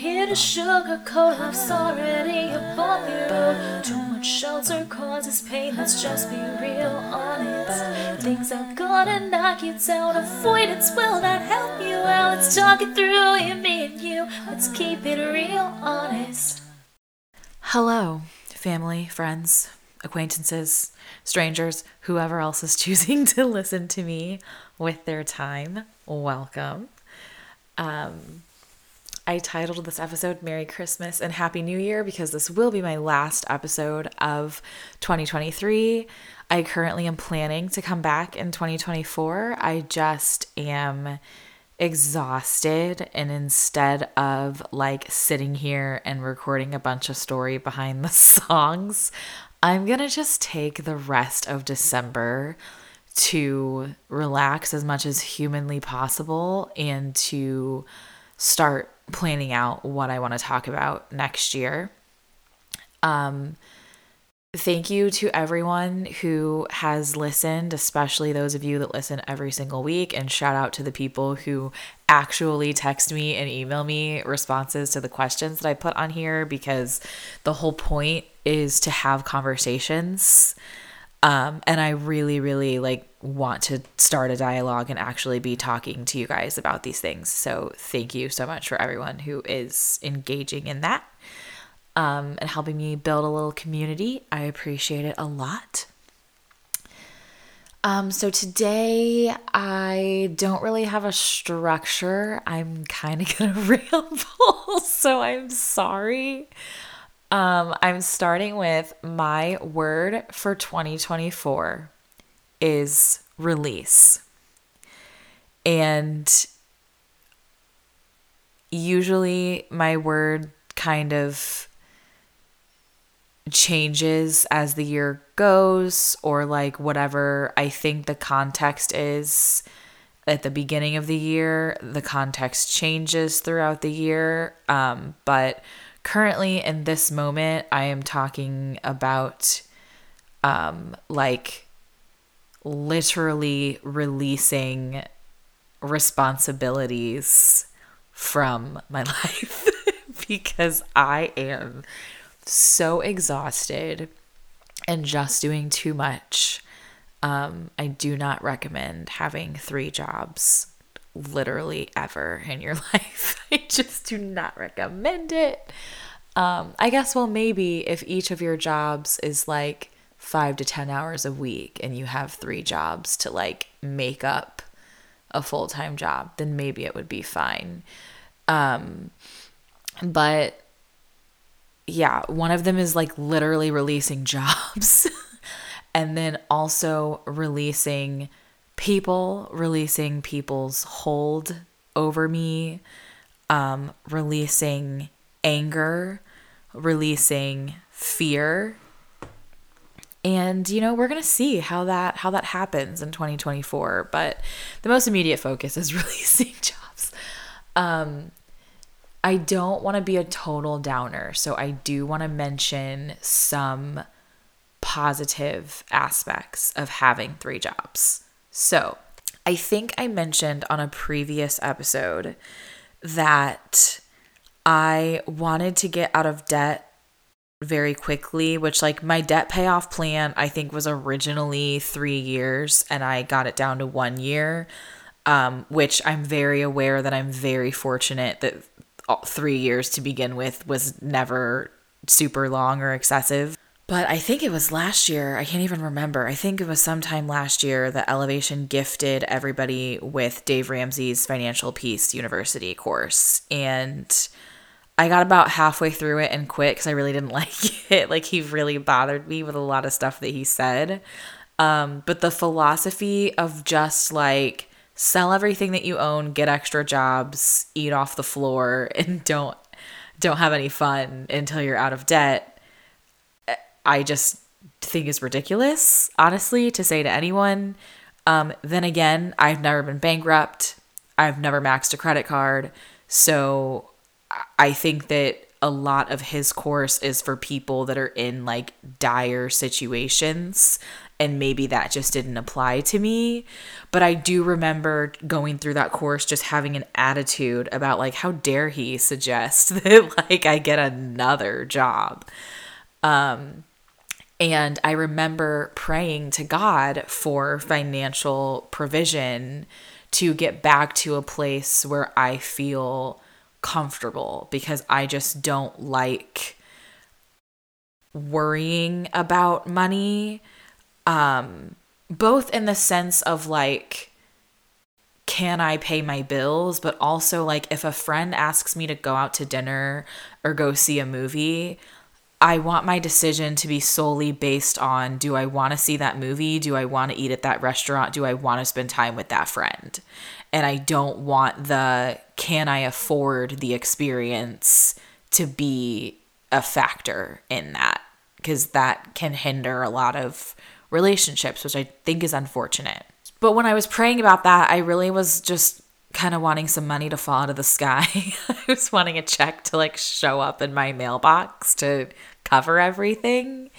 here to sugarcoat life's already a bumpy road. Too much shelter causes pain, let's just be real honest. Things are gonna knock you down, avoidance will not help you out. Let's talk it through, you, me, and you. Let's keep it real honest. Hello, family, friends, acquaintances, strangers, whoever else is choosing to listen to me with their time. Welcome. Um, I titled this episode Merry Christmas and Happy New Year because this will be my last episode of 2023. I currently am planning to come back in 2024. I just am exhausted and instead of like sitting here and recording a bunch of story behind the songs, I'm going to just take the rest of December to relax as much as humanly possible and to start planning out what I want to talk about next year. Um, thank you to everyone who has listened, especially those of you that listen every single week. And shout out to the people who actually text me and email me responses to the questions that I put on here because the whole point is to have conversations. Um, and I really, really like want to start a dialogue and actually be talking to you guys about these things. So thank you so much for everyone who is engaging in that um, and helping me build a little community. I appreciate it a lot. Um, so today I don't really have a structure. I'm kind of gonna ramble, so I'm sorry. Um, I'm starting with my word for 2024 is release. And usually my word kind of changes as the year goes, or like whatever I think the context is at the beginning of the year, the context changes throughout the year. Um, but currently in this moment, I am talking about um, like literally releasing responsibilities from my life because I am so exhausted and just doing too much. Um, I do not recommend having three jobs literally ever in your life. I just do not recommend it. Um, I guess, well, maybe if each of your jobs is like five to 10 hours a week and you have three jobs to like make up a full time job, then maybe it would be fine. Um, but yeah, one of them is like literally releasing jobs and then also releasing people, releasing people's hold over me, um, releasing anger, releasing fear and you know we're going to see how that how that happens in 2024 but the most immediate focus is releasing jobs. Um i don't want to be a total downer so i do want to mention some positive aspects of having three jobs. So i think i mentioned on a previous episode that i wanted to get out of debt very quickly, which like my debt payoff plan I think was originally 3 years and I got it down to 1 year. Um, which I'm very aware that I'm very fortunate that 3 years to begin with was never super long or excessive. But I think it was last year. I can't even remember. I think it was sometime last year that Elevation gifted everybody with Dave Ramsey's Financial Peace University course. And I got about halfway through it and quit because I really didn't like it. Like he really bothered me with a lot of stuff that he said. Um, but the philosophy of just like sell everything that you own, get extra jobs, eat off the floor, and don't don't have any fun until you're out of debt. I just think is ridiculous, honestly, to say to anyone. Um, then again, I've never been bankrupt. I've never maxed a credit card. So I think that a lot of his course is for people that are in like dire situations and maybe that just didn't apply to me. But I do remember going through that course just having an attitude about like how dare he suggest that like I get another job. Um and I remember praying to God for financial provision to get back to a place where I feel comfortable because I just don't like worrying about money um both in the sense of like can I pay my bills but also like if a friend asks me to go out to dinner or go see a movie I want my decision to be solely based on do I want to see that movie? Do I want to eat at that restaurant? Do I want to spend time with that friend? And I don't want the can I afford the experience to be a factor in that because that can hinder a lot of relationships, which I think is unfortunate. But when I was praying about that, I really was just kind of wanting some money to fall out of the sky. I was wanting a check to like show up in my mailbox to cover everything.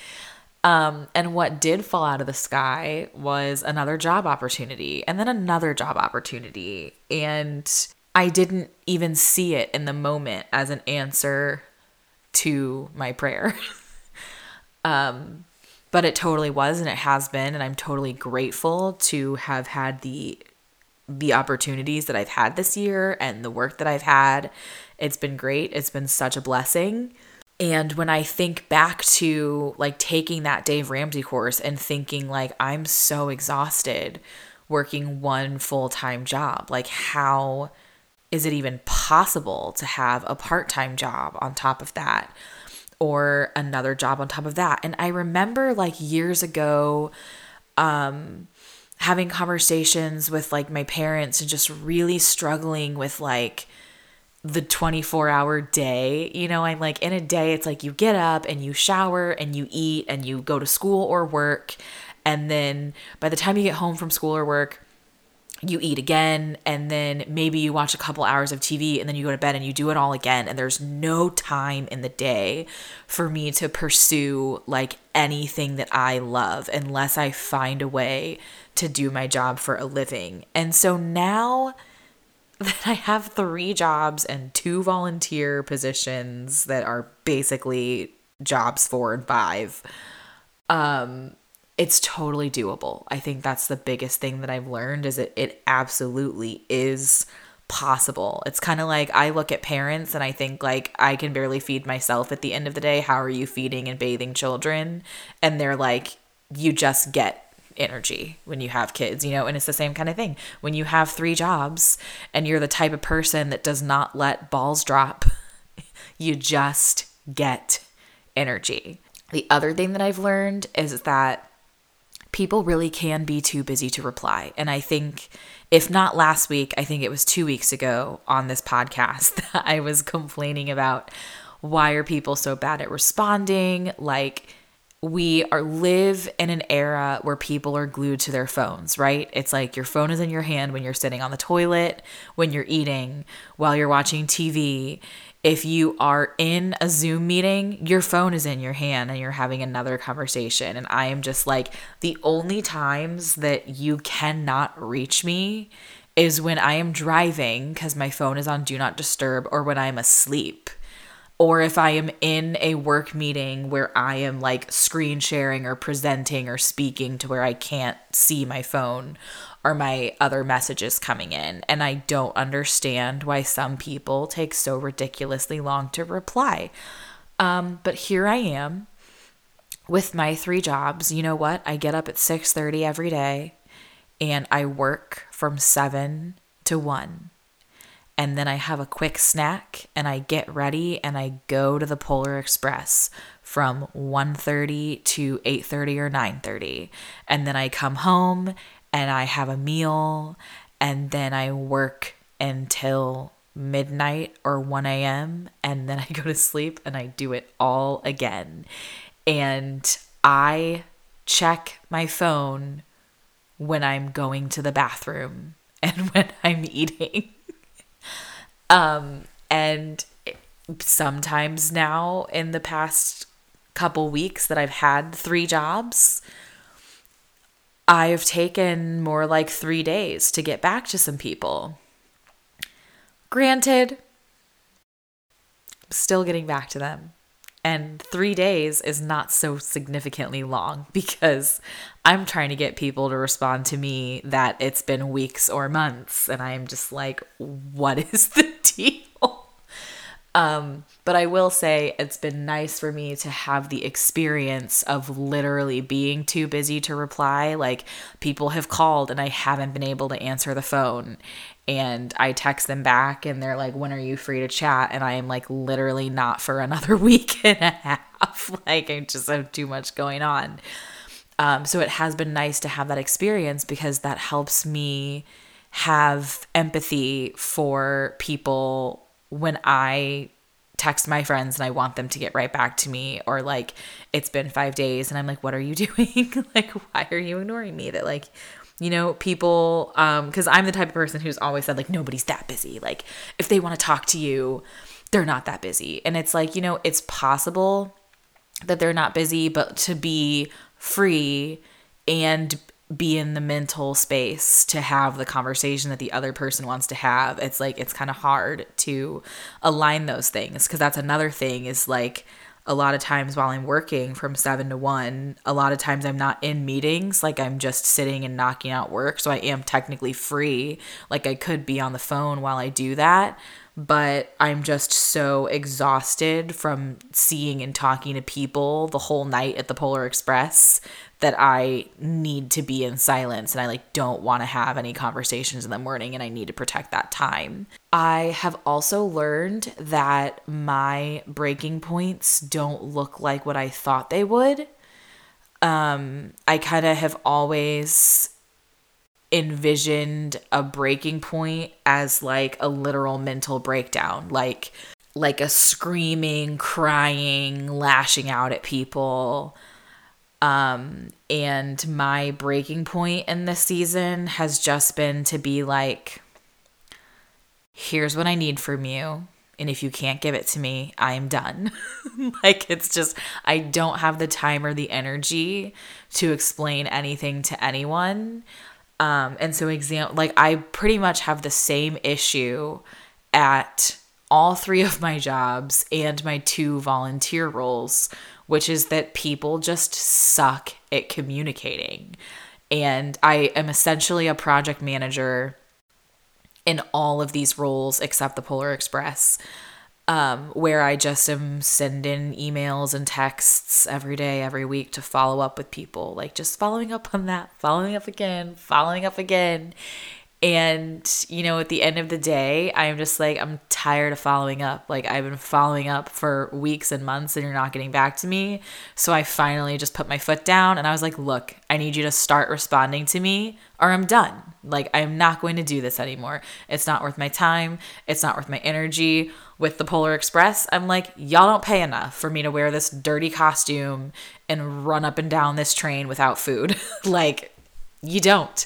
Um, and what did fall out of the sky was another job opportunity and then another job opportunity. And I didn't even see it in the moment as an answer to my prayer. um, but it totally was and it has been and I'm totally grateful to have had the the opportunities that I've had this year and the work that I've had. It's been great. It's been such a blessing. And when I think back to like taking that Dave Ramsey course and thinking like I'm so exhausted working one full-time job, like how is it even possible to have a part-time job on top of that or another job on top of that? And I remember like years ago um having conversations with like my parents and just really struggling with like the 24 hour day. You know, I'm like in a day, it's like you get up and you shower and you eat and you go to school or work. And then by the time you get home from school or work, you eat again and then maybe you watch a couple hours of TV and then you go to bed and you do it all again and there's no time in the day for me to pursue like anything that I love unless I find a way to do my job for a living. And so now that I have three jobs and two volunteer positions that are basically jobs four and five. Um, it's totally doable. I think that's the biggest thing that I've learned is it it absolutely is possible. It's kind of like I look at parents and I think like I can barely feed myself at the end of the day. How are you feeding and bathing children? And they're like you just get energy when you have kids, you know, and it's the same kind of thing. When you have three jobs and you're the type of person that does not let balls drop, you just get energy. The other thing that I've learned is that people really can be too busy to reply. And I think, if not last week, I think it was two weeks ago on this podcast that I was complaining about why are people so bad at responding? Like, we are live in an era where people are glued to their phones, right? It's like your phone is in your hand when you're sitting on the toilet, when you're eating, while you're watching TV. If you are in a Zoom meeting, your phone is in your hand and you're having another conversation. And I am just like, the only times that you cannot reach me is when I am driving because my phone is on Do Not Disturb or when I'm asleep or if I am in a work meeting where I am like screen sharing or presenting or speaking to where I can't see my phone or my other messages coming in. And I don't understand why some people take so ridiculously long to reply. Um, but here I am with my three jobs. You know what? I get up at 6:30 every day and I work from 7 to 1 and then I have a quick snack and I get ready and I go to the Polar Express from 1:30 to 8:30 or 9:30 and then I come home and I have a meal and then I work until midnight or 1 a.m. and then I go to sleep and I do it all again. And I check my phone when I'm going to the bathroom and when I'm eating. Um, and sometimes now in the past couple weeks that I've had three jobs, I've taken more like three days to get back to some people. Granted, still getting back to them. And three days is not so significantly long because I'm trying to get people to respond to me that it's been weeks or months. And I'm just like, what is deal? Um, but I will say it's been nice for me to have the experience of literally being too busy to reply. Like people have called and I haven't been able to answer the phone. And I text them back and they're like, when are you free to chat? And I am like, literally not for another week and a half. like I just have too much going on. Um, so it has been nice to have that experience because that helps me have empathy for people when I text my friends and I want them to get right back to me or like it's been 5 days and I'm like what are you doing? like why are you ignoring me? That like you know people um cuz I'm the type of person who's always said like nobody's that busy. Like if they want to talk to you, they're not that busy. And it's like, you know, it's possible that they're not busy, but to be free and be in the mental space to have the conversation that the other person wants to have. It's like it's kind of hard to align those things because that's another thing is like a lot of times while I'm working from 7 to 1, a lot of times I'm not in meetings, like I'm just sitting and knocking out work, so I am technically free. Like I could be on the phone while I do that, but I'm just so exhausted from seeing and talking to people the whole night at the Polar Express that I need to be in silence and I like don't want to have any conversations in the morning and I need to protect that time. I have also learned that my breaking points don't look like what I thought they would. Um I kind of have always envisioned a breaking point as like a literal mental breakdown, like like a screaming, crying, lashing out at people um, and my breaking point in this season has just been to be like, here's what I need from you. And if you can't give it to me, I am done. like, it's just, I don't have the time or the energy to explain anything to anyone. Um, and so, example, like, I pretty much have the same issue at all three of my jobs and my two volunteer roles which is that people just suck at communicating. And I am essentially a project manager in all of these roles except the Polar Express, um, where I just am sending emails and texts every day, every week to follow up with people. Like just following up on that, following up again, following up again. And, you know, at the end of the day, I'm just like, I'm tired of following up. Like, I've been following up for weeks and months and you're not getting back to me. So I finally just put my foot down and I was like, look, I need you to start responding to me or I'm done. Like, I'm not going to do this anymore. It's not worth my time. It's not worth my energy. With the Polar Express, I'm like, y'all don't pay enough for me to wear this dirty costume and run up and down this train without food. like, you don't.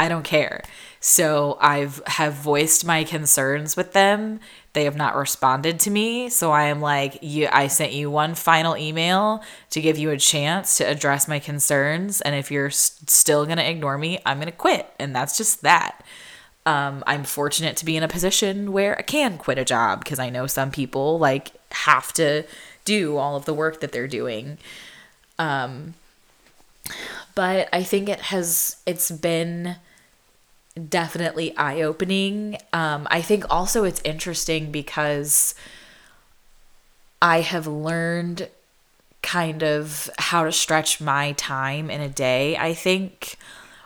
I don't care. So I've have voiced my concerns with them. They have not responded to me. So I am like, you I sent you one final email to give you a chance to address my concerns and if you're st- still going to ignore me, I'm going to quit. And that's just that. Um, I'm fortunate to be in a position where I can quit a job because I know some people like have to do all of the work that they're doing. Um, but I think it has it's been definitely eye opening. Um, I think also it's interesting because I have learned kind of how to stretch my time in a day. I think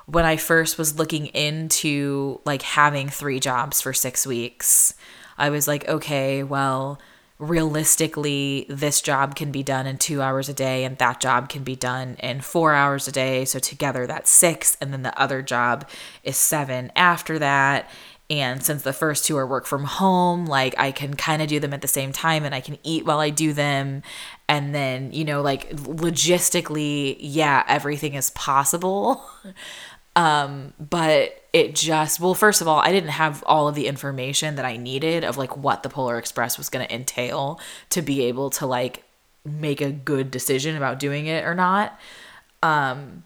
when I first was looking into like having three jobs for six weeks, I was like, okay, well, realistically this job can be done in two hours a day and that job can be done in four hours a day. So together that's six and then the other job is seven after that. And since the first two are work from home like i can kind of do them at the same time and i can eat while i do them. And then you know like logistically yeah everything is possible um but it just well first of all i didn't have all of the information that i needed of like what the polar express was going to entail to be able to like make a good decision about doing it or not um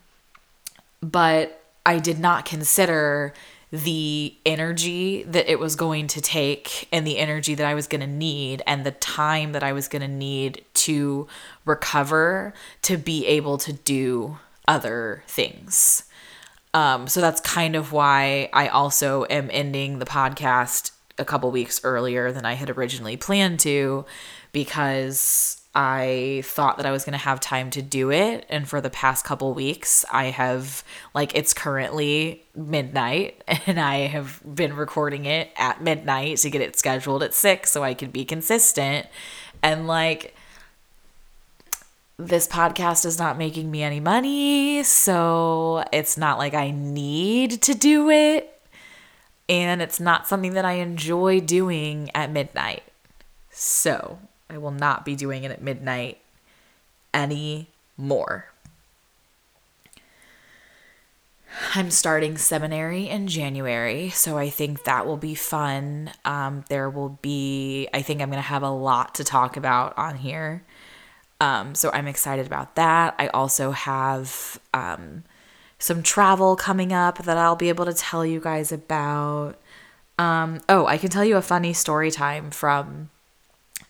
but I did not consider the energy that it was going to take and the energy that I was going to need and the time that I was going to need to recover to be able to do other things. Um, so that's kind of why I also am ending the podcast a couple weeks earlier than I had originally planned to because I thought that I was going to have time to do it. And for the past couple weeks, I have, like, it's currently midnight and I have been recording it at midnight to get it scheduled at six so I could be consistent. And, like, this podcast is not making me any money. So it's not like I need to do it. And it's not something that I enjoy doing at midnight. So I will not be doing it at midnight anymore. I'm starting seminary in January, so I think that will be fun. Um, there will be, I think I'm going to have a lot to talk about on here. Um, so I'm excited about that. I also have um, some travel coming up that I'll be able to tell you guys about. Um, oh, I can tell you a funny story time from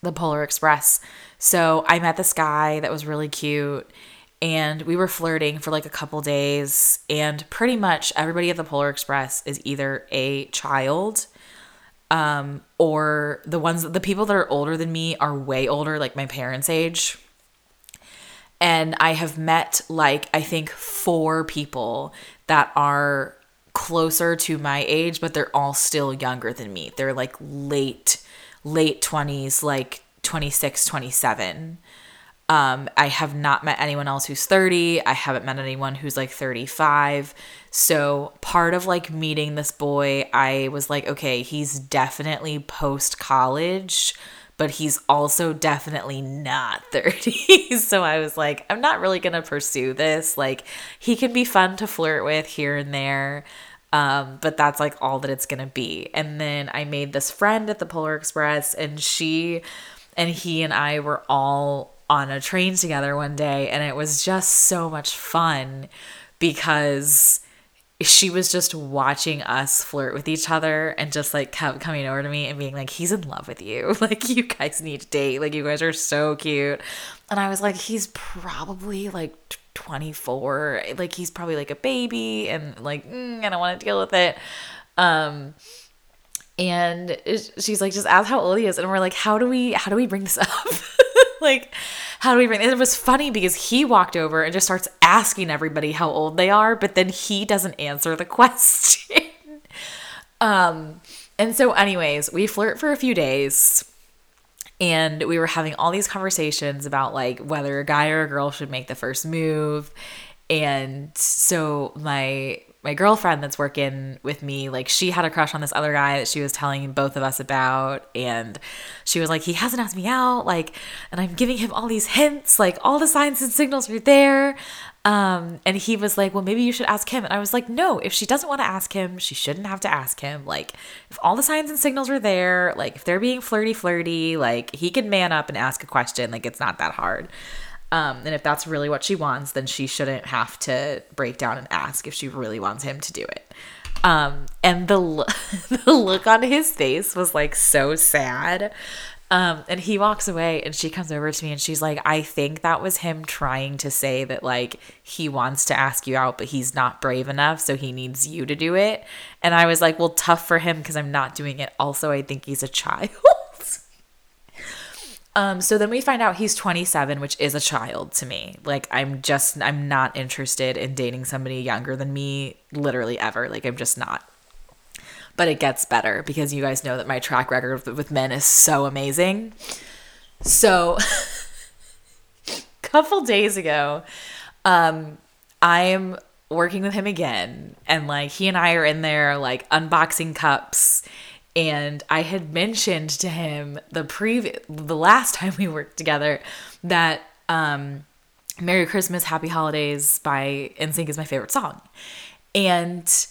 the Polar Express. So I met this guy that was really cute and we were flirting for like a couple days and pretty much everybody at the Polar Express is either a child um or the ones the people that are older than me are way older like my parents age. And I have met like I think four people that are closer to my age but they're all still younger than me. They're like late late 20s, like 26, 27. Um, I have not met anyone else who's 30. I haven't met anyone who's like 35. So, part of like meeting this boy, I was like, okay, he's definitely post college, but he's also definitely not 30. so, I was like, I'm not really going to pursue this. Like, he can be fun to flirt with here and there. Um, but that's like all that it's gonna be. And then I made this friend at the Polar Express, and she and he and I were all on a train together one day, and it was just so much fun because she was just watching us flirt with each other and just like kept coming over to me and being like, he's in love with you. Like, you guys need to date. Like, you guys are so cute. And I was like, he's probably like 24 like he's probably like a baby and like mm, i don't want to deal with it um and she's like just ask how old he is and we're like how do we how do we bring this up like how do we bring it was funny because he walked over and just starts asking everybody how old they are but then he doesn't answer the question. Um and so anyways we flirt for a few days and we were having all these conversations about like whether a guy or a girl should make the first move. And so my my girlfriend that's working with me like she had a crush on this other guy that she was telling both of us about and she was like he hasn't asked me out like and i'm giving him all these hints like all the signs and signals are there um, and he was like, Well, maybe you should ask him. And I was like, No, if she doesn't want to ask him, she shouldn't have to ask him. Like, if all the signs and signals are there, like, if they're being flirty, flirty, like, he can man up and ask a question. Like, it's not that hard. Um, and if that's really what she wants, then she shouldn't have to break down and ask if she really wants him to do it. Um, and the, the look on his face was like so sad. Um, and he walks away and she comes over to me and she's like, I think that was him trying to say that like he wants to ask you out, but he's not brave enough, so he needs you to do it. And I was like, Well, tough for him because I'm not doing it. Also, I think he's a child. um, so then we find out he's 27, which is a child to me. Like, I'm just, I'm not interested in dating somebody younger than me, literally ever. Like, I'm just not but it gets better because you guys know that my track record with men is so amazing. So, a couple days ago, um, I'm working with him again, and like he and I are in there like unboxing cups. And I had mentioned to him the previous, the last time we worked together, that um, "Merry Christmas, Happy Holidays" by NSYNC is my favorite song, and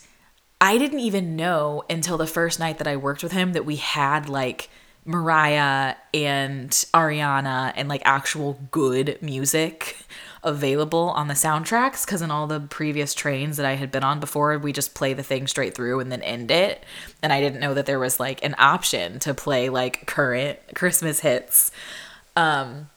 I didn't even know until the first night that I worked with him that we had like Mariah and Ariana and like actual good music available on the soundtracks because in all the previous trains that I had been on before, we just play the thing straight through and then end it. And I didn't know that there was like an option to play like current Christmas hits. Um,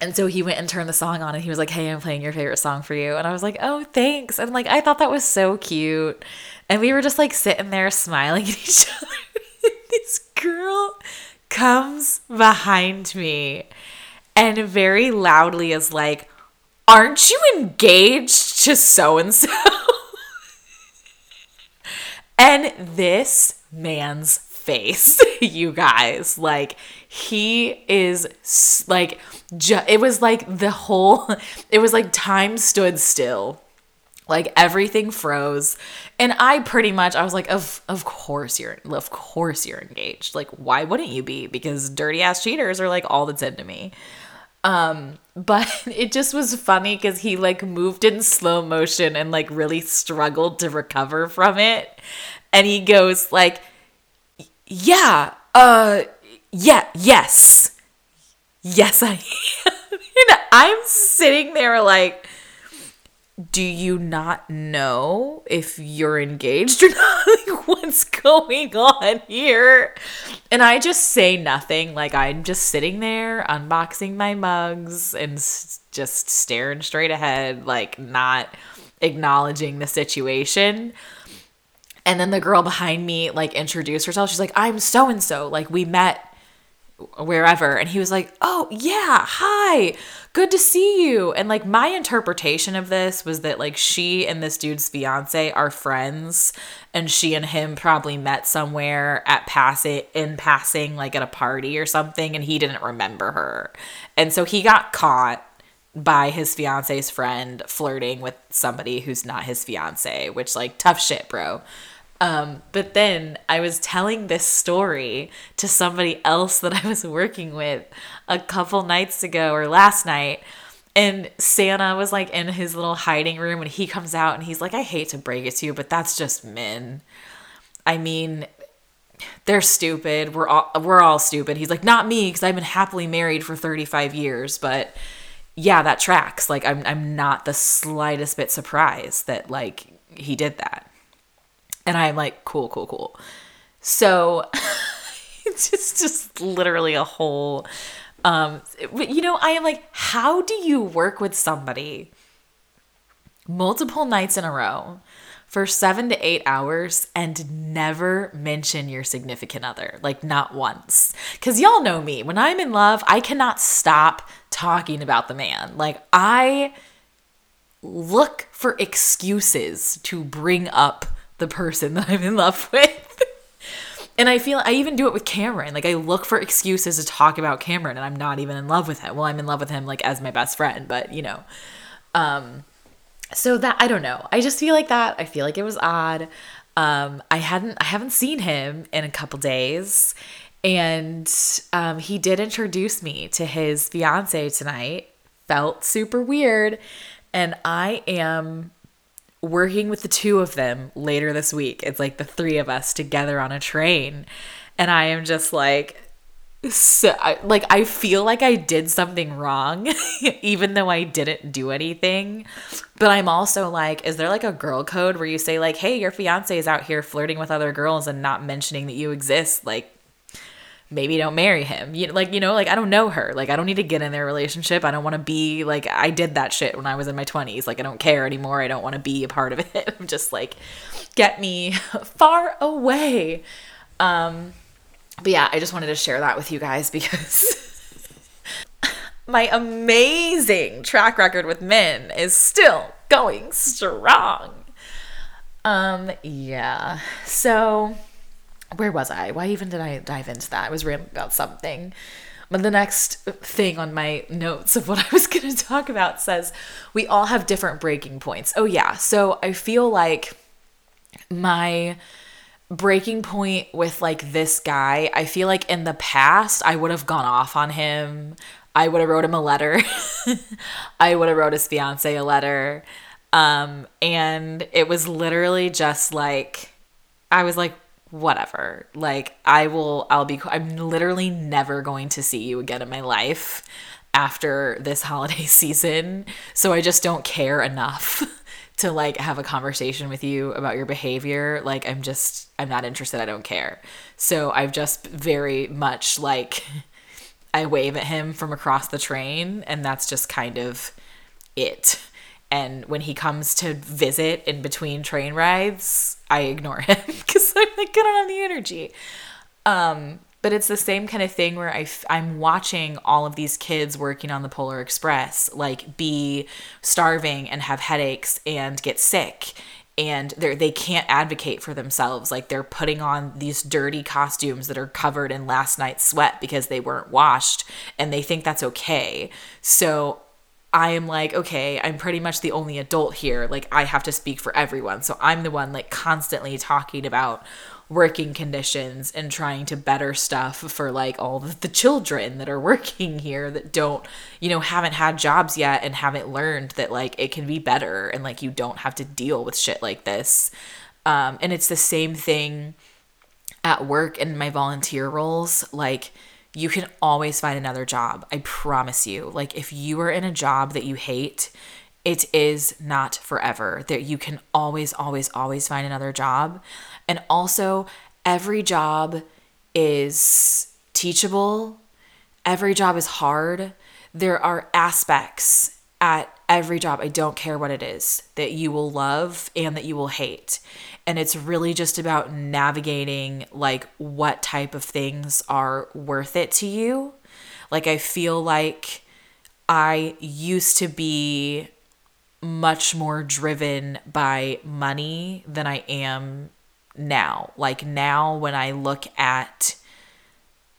and so he went and turned the song on and he was like, Hey, I'm playing your favorite song for you. And I was like, Oh, thanks. And like, I thought that was so cute. And we were just like sitting there smiling at each other. this girl comes behind me and very loudly is like, Aren't you engaged to so and so? And this man's face, you guys, like he is like, ju- it was like the whole, it was like time stood still. Like everything froze. And I pretty much I was like, of of course you're of course you're engaged. Like, why wouldn't you be? Because dirty ass cheaters are like all that's into me. Um, but it just was funny because he like moved in slow motion and like really struggled to recover from it. And he goes like, Yeah, uh yeah, yes. Yes, I am. and I'm sitting there like do you not know if you're engaged or not? like, what's going on here? And I just say nothing. Like, I'm just sitting there unboxing my mugs and s- just staring straight ahead, like, not acknowledging the situation. And then the girl behind me, like, introduced herself. She's like, I'm so and so. Like, we met wherever and he was like oh yeah hi good to see you. And like my interpretation of this was that like she and this dude's fiance are friends and she and him probably met somewhere at passing in passing like at a party or something and he didn't remember her. And so he got caught by his fiance's friend flirting with somebody who's not his fiance which like tough shit bro um, but then I was telling this story to somebody else that I was working with a couple nights ago or last night. And Santa was like in his little hiding room and he comes out and he's like, I hate to break it to you, but that's just men. I mean, they're stupid. We're all we're all stupid. He's like, not me, because I've been happily married for 35 years, but yeah, that tracks. Like I'm I'm not the slightest bit surprised that like he did that. And I'm like, cool, cool, cool. So it's just just literally a whole um you know, I am like, how do you work with somebody multiple nights in a row for 7 to 8 hours and never mention your significant other? Like not once. Cuz y'all know me, when I'm in love, I cannot stop talking about the man. Like I look for excuses to bring up the person that I'm in love with. and I feel I even do it with Cameron. Like I look for excuses to talk about Cameron and I'm not even in love with him. Well, I'm in love with him like as my best friend, but you know. Um so that I don't know. I just feel like that. I feel like it was odd. Um I hadn't I haven't seen him in a couple days and um he did introduce me to his fiance tonight. Felt super weird and I am working with the two of them later this week. It's like the three of us together on a train. And I am just like, so like I feel like I did something wrong even though I didn't do anything. But I'm also like, is there like a girl code where you say like, "Hey, your fiance is out here flirting with other girls and not mentioning that you exist." Like maybe don't marry him. You like you know like I don't know her. Like I don't need to get in their relationship. I don't want to be like I did that shit when I was in my 20s. Like I don't care anymore. I don't want to be a part of it. I'm just like get me far away. Um but yeah, I just wanted to share that with you guys because my amazing track record with men is still going strong. Um yeah. So where was I? Why even did I dive into that? I was rambling about something. But the next thing on my notes of what I was going to talk about says we all have different breaking points. Oh, yeah. So I feel like my breaking point with like this guy, I feel like in the past I would have gone off on him. I would have wrote him a letter. I would have wrote his fiance a letter. Um, and it was literally just like I was like, whatever. Like I will I'll be I'm literally never going to see you again in my life. after this holiday season. So I just don't care enough to like have a conversation with you about your behavior. Like I'm just I'm not interested. I don't care. So I've just very much like I wave at him from across the train and that's just kind of it. And when he comes to visit in between train rides, I ignore him because I'm like, I don't have the energy. Um, but it's the same kind of thing where I f- I'm watching all of these kids working on the Polar Express like be starving and have headaches and get sick. And they they can't advocate for themselves. Like they're putting on these dirty costumes that are covered in last night's sweat because they weren't washed and they think that's okay. So I am like, okay, I'm pretty much the only adult here. Like, I have to speak for everyone. So I'm the one, like, constantly talking about working conditions and trying to better stuff for like all the children that are working here that don't you know haven't had jobs yet and haven't learned that like it can be better and like you don't have to deal with shit like this um and it's the same thing at work in my volunteer roles like you can always find another job i promise you like if you are in a job that you hate it is not forever. That you can always, always, always find another job. And also, every job is teachable, every job is hard. There are aspects at every job, I don't care what it is, that you will love and that you will hate. And it's really just about navigating like what type of things are worth it to you. Like, I feel like I used to be much more driven by money than I am now. Like now when I look at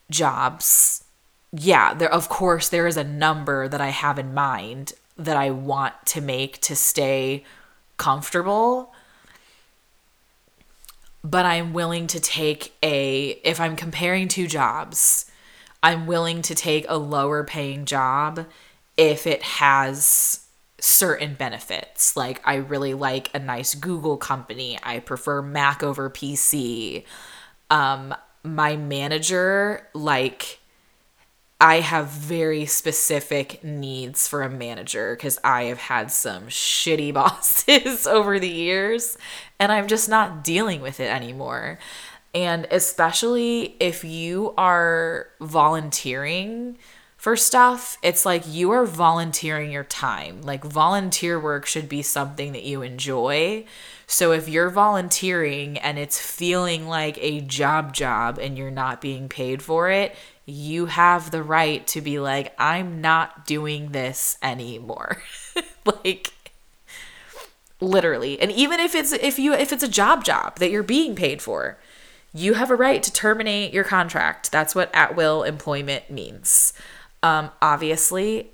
jobs, yeah, there of course there is a number that I have in mind that I want to make to stay comfortable. But I'm willing to take a if I'm comparing two jobs, I'm willing to take a lower paying job if it has certain benefits. Like, I really like a nice Google company. I prefer Mac over PC. Um, my manager, like, I have very specific needs for a manager because I have had some shitty bosses over the years and I'm just not dealing with it anymore. And especially if you are volunteering for stuff, it's like you are volunteering your time. Like volunteer work should be something that you enjoy. So if you're volunteering and it's feeling like a job job and you're not being paid for it, you have the right to be like I'm not doing this anymore. like literally. And even if it's if you if it's a job job that you're being paid for, you have a right to terminate your contract. That's what at will employment means. Um, obviously,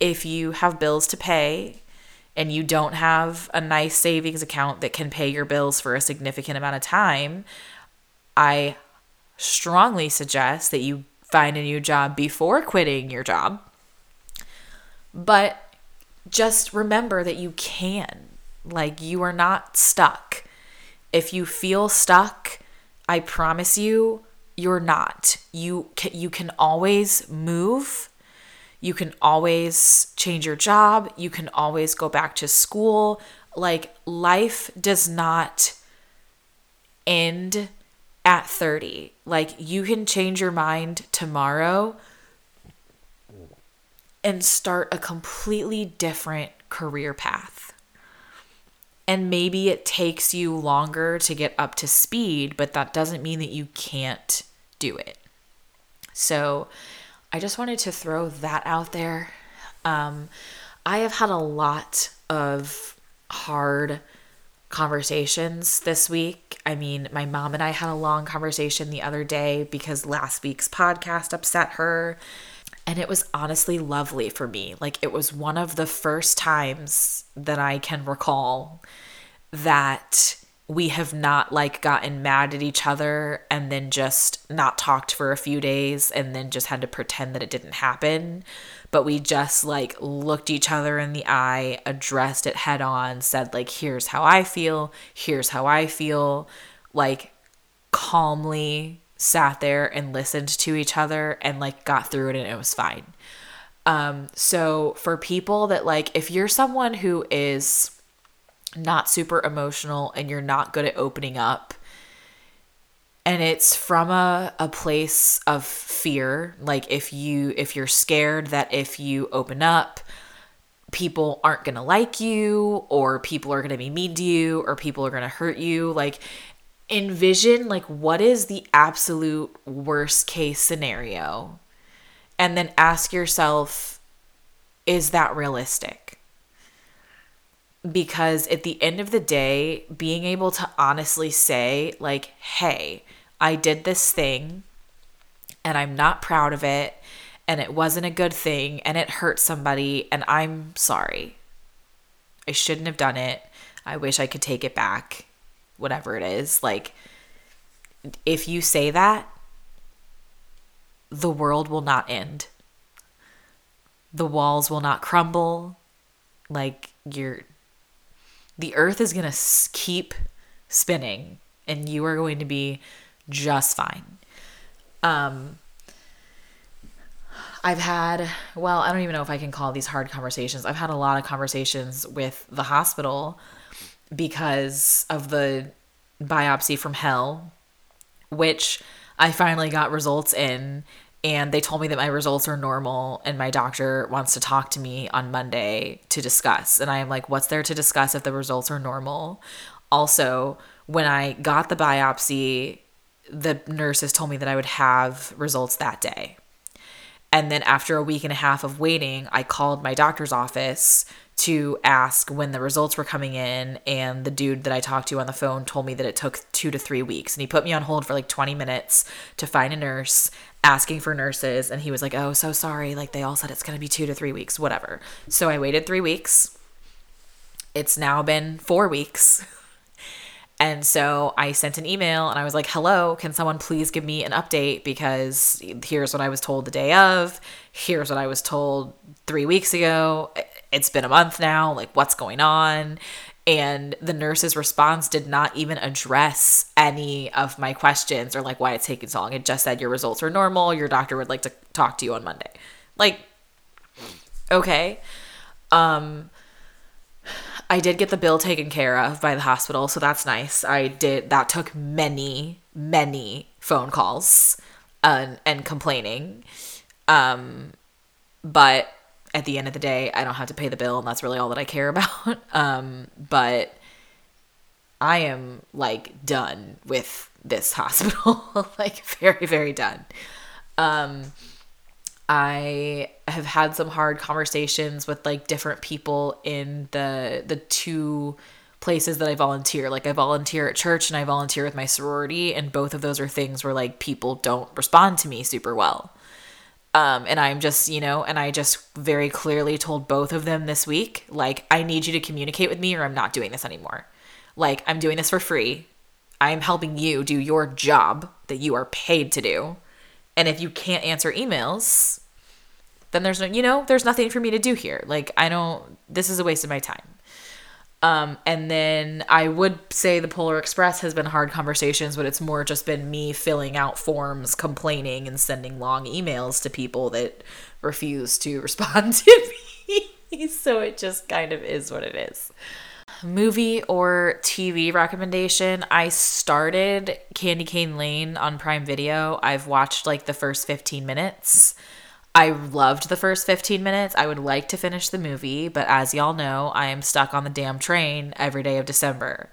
if you have bills to pay and you don't have a nice savings account that can pay your bills for a significant amount of time, I strongly suggest that you find a new job before quitting your job. But just remember that you can. Like, you are not stuck. If you feel stuck, I promise you, you're not. You can, you can always move. You can always change your job. You can always go back to school. Like life does not end at 30. Like you can change your mind tomorrow and start a completely different career path. And maybe it takes you longer to get up to speed, but that doesn't mean that you can't do it. So I just wanted to throw that out there. Um, I have had a lot of hard conversations this week. I mean, my mom and I had a long conversation the other day because last week's podcast upset her. And it was honestly lovely for me. Like, it was one of the first times that I can recall that we have not like gotten mad at each other and then just not talked for a few days and then just had to pretend that it didn't happen. But we just like looked each other in the eye addressed it head on said like here's how i feel. Here's how i feel. Like calmly sat there and listened to each other and like got through it and it was fine. Um, so for people that like, if you're someone who is not super emotional and you're not good at opening up, and it's from a, a place of fear like if you if you're scared that if you open up people aren't going to like you or people are going to be mean to you or people are going to hurt you like envision like what is the absolute worst case scenario and then ask yourself is that realistic because at the end of the day being able to honestly say like hey I did this thing and I'm not proud of it and it wasn't a good thing and it hurt somebody and I'm sorry. I shouldn't have done it. I wish I could take it back. Whatever it is. Like, if you say that, the world will not end. The walls will not crumble. Like, you're. The earth is going to keep spinning and you are going to be just fine. Um, I've had, well, I don't even know if I can call these hard conversations. I've had a lot of conversations with the hospital because of the biopsy from hell, which I finally got results in. And they told me that my results are normal, and my doctor wants to talk to me on Monday to discuss. And I am like, what's there to discuss if the results are normal? Also, when I got the biopsy, the nurses told me that I would have results that day. And then after a week and a half of waiting, I called my doctor's office to ask when the results were coming in. And the dude that I talked to on the phone told me that it took two to three weeks. And he put me on hold for like 20 minutes to find a nurse, asking for nurses. And he was like, oh, so sorry. Like they all said it's going to be two to three weeks, whatever. So I waited three weeks. It's now been four weeks. And so I sent an email and I was like, hello, can someone please give me an update? Because here's what I was told the day of. Here's what I was told three weeks ago. It's been a month now. Like, what's going on? And the nurse's response did not even address any of my questions or like why it's taking so long. It just said your results are normal. Your doctor would like to talk to you on Monday. Like, okay. Um, I did get the bill taken care of by the hospital, so that's nice. I did that took many, many phone calls and, and complaining. Um, but at the end of the day, I don't have to pay the bill, and that's really all that I care about. Um, but I am like done with this hospital, like very, very done. Um, I have had some hard conversations with like different people in the the two places that I volunteer. Like I volunteer at church and I volunteer with my sorority and both of those are things where like people don't respond to me super well. Um, and I'm just, you know, and I just very clearly told both of them this week, like, I need you to communicate with me or I'm not doing this anymore. Like, I'm doing this for free. I'm helping you do your job that you are paid to do. And if you can't answer emails, then there's no, you know, there's nothing for me to do here. Like, I don't, this is a waste of my time. Um, and then I would say the Polar Express has been hard conversations, but it's more just been me filling out forms, complaining, and sending long emails to people that refuse to respond to me. so it just kind of is what it is movie or TV recommendation, I started Candy Cane Lane on Prime Video. I've watched like the first 15 minutes. I loved the first 15 minutes. I would like to finish the movie, but as y'all know, I am stuck on the damn train every day of December.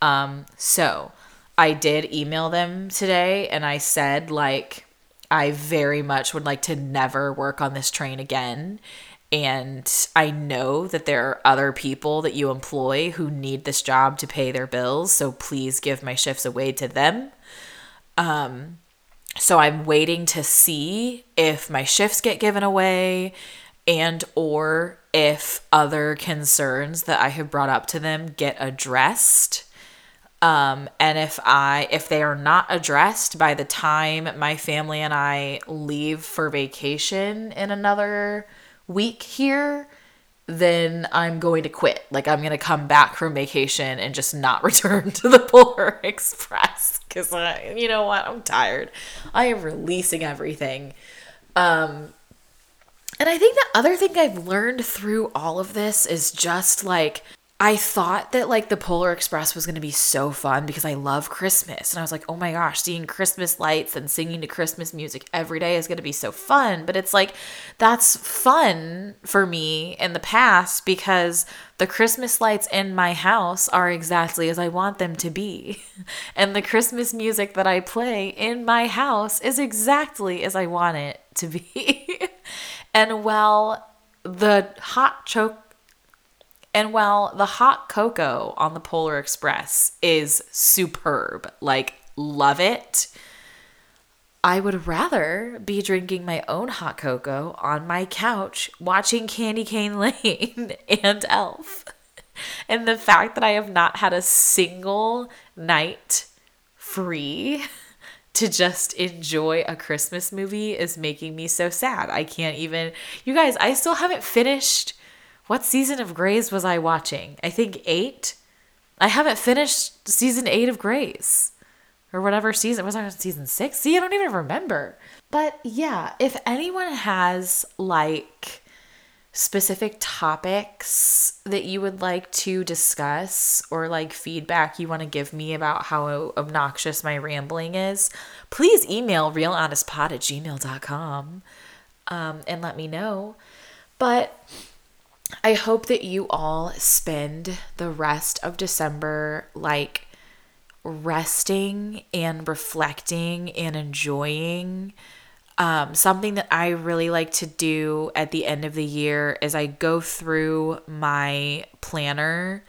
Um, so I did email them today and I said, like, I very much would like to never work on this train again and I know that there are other people that you employ who need this job to pay their bills. So please give my shifts away to them. Um, so I'm waiting to see if my shifts get given away and or if other concerns that I have brought up to them get addressed. Um, and if I if they are not addressed by the time my family and I leave for vacation in another week here, then I'm going to quit. Like I'm going to come back from vacation and just not return to the Polar Express cuz I you know what? I'm tired. I am releasing everything. Um And I think the other thing I've learned through all of this is just like I thought that like the Polar Express was going to be so fun because I love Christmas. And I was like, oh my gosh, seeing Christmas lights and singing to Christmas music every day is going to be so fun. But it's like, that's fun for me in the past because the Christmas lights in my house are exactly as I want them to be. And the Christmas music that I play in my house is exactly as I want it to be. and while the hot choke and while the hot cocoa on the Polar Express is superb, like love it, I would rather be drinking my own hot cocoa on my couch watching Candy Cane Lane and Elf. And the fact that I have not had a single night free to just enjoy a Christmas movie is making me so sad. I can't even. You guys, I still haven't finished what season of Grey's was I watching? I think eight. I haven't finished season eight of Grey's or whatever season was I on season six? See, I don't even remember. But yeah, if anyone has like specific topics that you would like to discuss or like feedback you want to give me about how obnoxious my rambling is, please email realhonestpod at gmail.com um, and let me know. But I hope that you all spend the rest of December like resting and reflecting and enjoying. Um, something that I really like to do at the end of the year is I go through my planner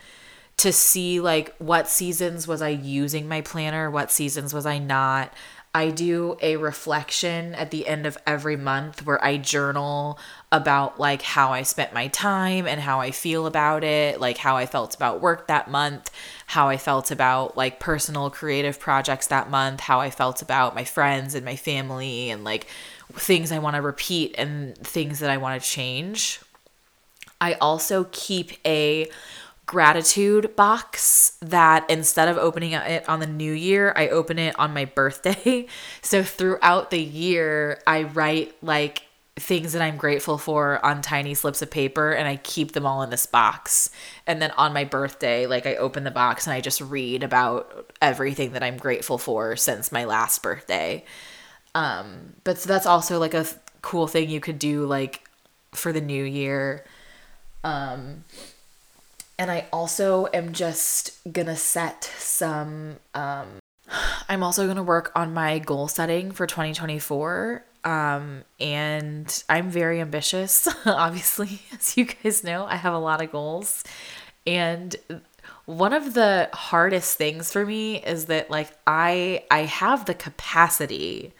to see like what seasons was I using my planner, what seasons was I not. I do a reflection at the end of every month where I journal about like how I spent my time and how I feel about it, like how I felt about work that month, how I felt about like personal creative projects that month, how I felt about my friends and my family and like things I want to repeat and things that I want to change. I also keep a gratitude box that instead of opening it on the new year, I open it on my birthday. So throughout the year, I write like things that I'm grateful for on tiny slips of paper and I keep them all in this box. And then on my birthday, like I open the box and I just read about everything that I'm grateful for since my last birthday. Um but so that's also like a cool thing you could do like for the new year. Um and I also am just gonna set some um I'm also gonna work on my goal setting for 2024. Um, and I'm very ambitious, obviously, as you guys know, I have a lot of goals. And one of the hardest things for me is that like I I have the capacity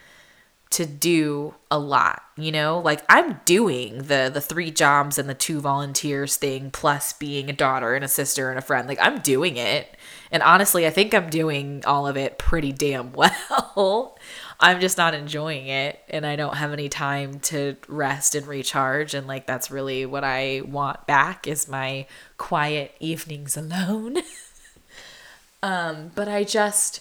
to do a lot you know? Like i'm doing the the three jobs and the two volunteers thing plus being a daughter and a sister and a friend. Like i'm doing it. And honestly i think i'm doing all of it pretty damn well. I'm just not enjoying it and i don't have any time to rest and recharge and like that's really what i want back is my quiet evenings alone. Um but i just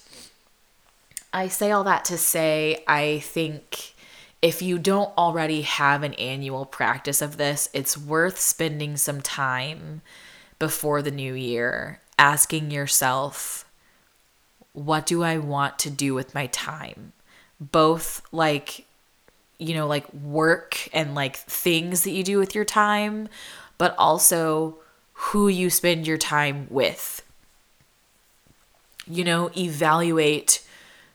I say all that to say, I think if you don't already have an annual practice of this, it's worth spending some time before the new year asking yourself, what do I want to do with my time? Both like, you know, like work and like things that you do with your time, but also who you spend your time with. You know, evaluate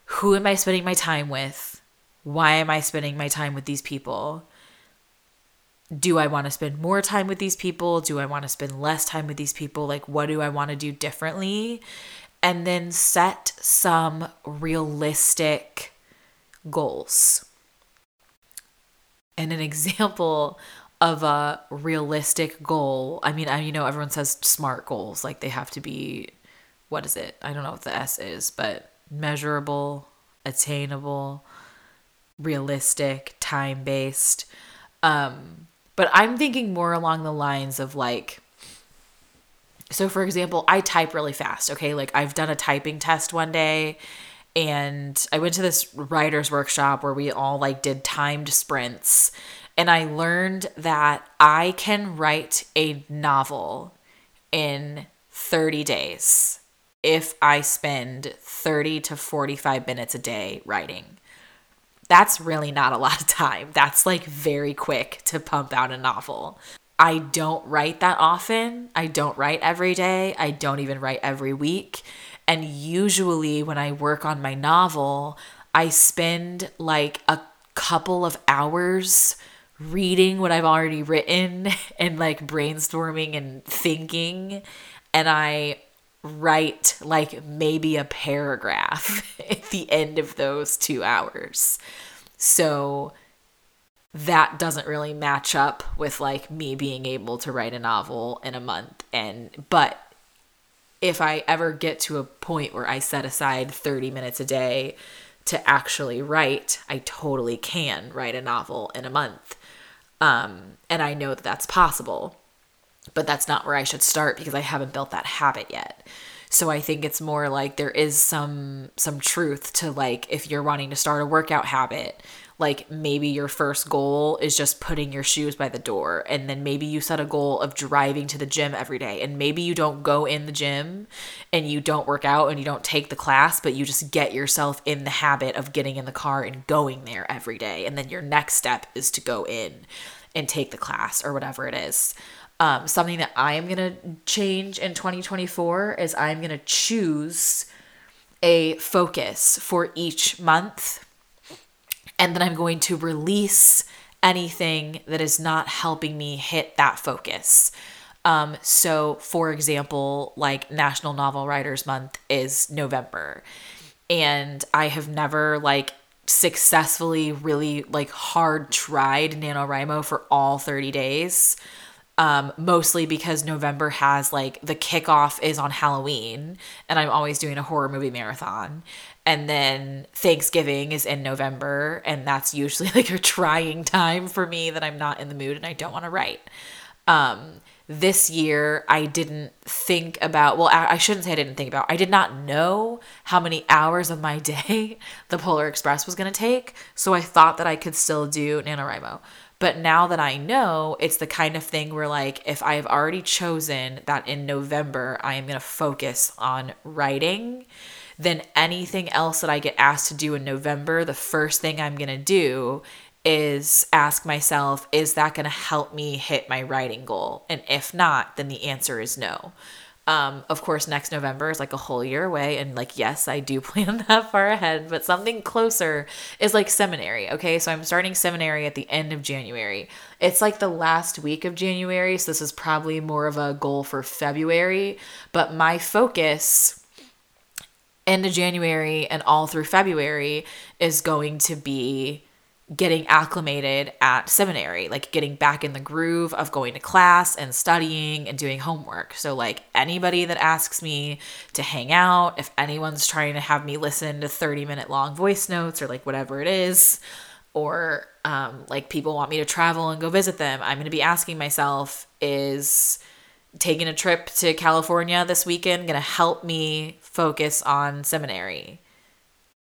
who am I spending my time with? Why am I spending my time with these people? Do I want to spend more time with these people? Do I want to spend less time with these people? Like, what do I want to do differently? And then set some realistic goals. And an example of a realistic goal, I mean, I, you know, everyone says smart goals, like they have to be, what is it? I don't know what the S is, but measurable, attainable, realistic, time based. Um, but I'm thinking more along the lines of like, so for example, I type really fast. Okay. Like I've done a typing test one day and I went to this writer's workshop where we all like did timed sprints and I learned that I can write a novel in 30 days if I spend 30 to 45 minutes a day writing. That's really not a lot of time. That's like very quick to pump out a novel. I don't write that often. I don't write every day. I don't even write every week. And usually, when I work on my novel, I spend like a couple of hours reading what I've already written and like brainstorming and thinking. And I write like maybe a paragraph at the end of those two hours. So that doesn't really match up with like me being able to write a novel in a month. And, but if I ever get to a point where I set aside 30 minutes a day to actually write, I totally can write a novel in a month. Um, and I know that that's possible, but that's not where I should start because I haven't built that habit yet. So I think it's more like there is some some truth to like if you're wanting to start a workout habit, like maybe your first goal is just putting your shoes by the door and then maybe you set a goal of driving to the gym every day and maybe you don't go in the gym and you don't work out and you don't take the class but you just get yourself in the habit of getting in the car and going there every day and then your next step is to go in and take the class or whatever it is um, something that I am going to change in 2024 is I'm going to choose a focus for each month. And then I'm going to release anything that is not helping me hit that focus. Um, so, for example, like National Novel Writers Month is November. And I have never like successfully really like hard tried NaNoWriMo for all 30 days um, mostly because November has like the kickoff is on Halloween, and I'm always doing a horror movie marathon. And then Thanksgiving is in November, and that's usually like a trying time for me that I'm not in the mood and I don't want to write. Um, this year, I didn't think about, well, I shouldn't say I didn't think about, I did not know how many hours of my day the Polar Express was going to take. So I thought that I could still do NaNoWriMo. But now that I know, it's the kind of thing where, like, if I have already chosen that in November I am going to focus on writing, then anything else that I get asked to do in November, the first thing I'm going to do is ask myself, is that going to help me hit my writing goal? And if not, then the answer is no. Um, of course, next November is like a whole year away. And like, yes, I do plan that far ahead, but something closer is like seminary. Okay. So I'm starting seminary at the end of January. It's like the last week of January. So this is probably more of a goal for February. But my focus end of January and all through February is going to be getting acclimated at seminary, like getting back in the groove of going to class and studying and doing homework. So, like anybody that asks me to hang out, if anyone's trying to have me listen to 30 minute long voice notes or like whatever it is, or um, like people want me to travel and go visit them, I'm going to be asking myself, is taking a trip to California this weekend going to help me focus on seminary?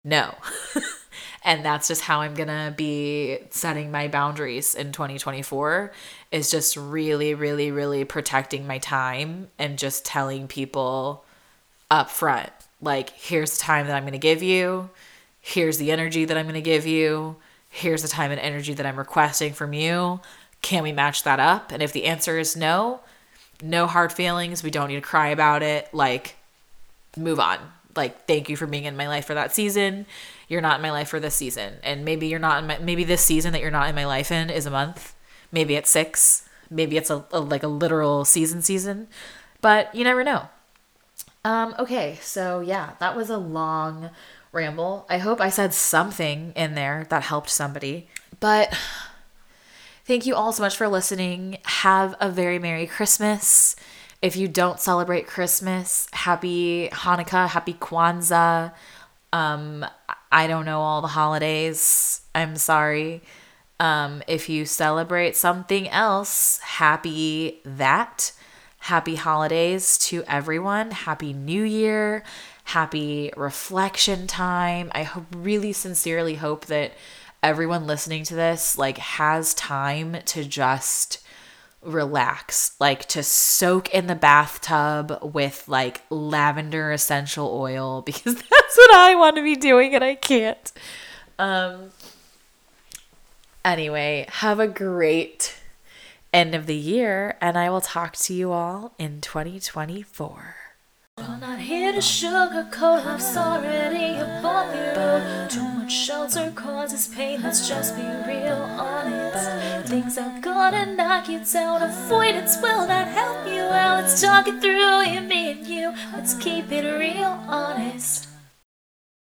No. and that's just how i'm gonna be setting my boundaries in 2024 is just really really really protecting my time and just telling people up front like here's the time that i'm gonna give you. Here's the energy that i'm gonna give you. Here's the time and energy that i'm requesting from you. Can we match that up? And if the answer is no no hard feelings. We don't need to cry about it. Like move on. Like thank you for being in my life for that season you're not in my life for this season. And maybe you're not in my maybe this season that you're not in my life in is a month. Maybe it's six. Maybe it's a, a like a literal season season. But you never know. Um okay so yeah that was a long ramble. I hope i said something in there that helped somebody. But thank you all so much for listening. Have a very merry christmas. If you don't celebrate Christmas, happy Hanukkah, happy Kwanzaa. Um, I don't know all the holidays. I'm sorry. Um, if you celebrate something else, happy that. Happy holidays to everyone. Happy New Year. Happy reflection time. I hope, really sincerely hope that everyone listening to this like has time to just relax, like to soak in the bathtub with like lavender essential oil because that's what I want to be doing and I can't. Um anyway, have a great end of the year and I will talk to you all in 2024. I'm not here to sugarcoat above you. Too much shelter causes pain, let's just be real honest. Things are gonna knock you down, avoidance will not help you out. Let's talk it through, you, me, and you. Let's keep it real honest.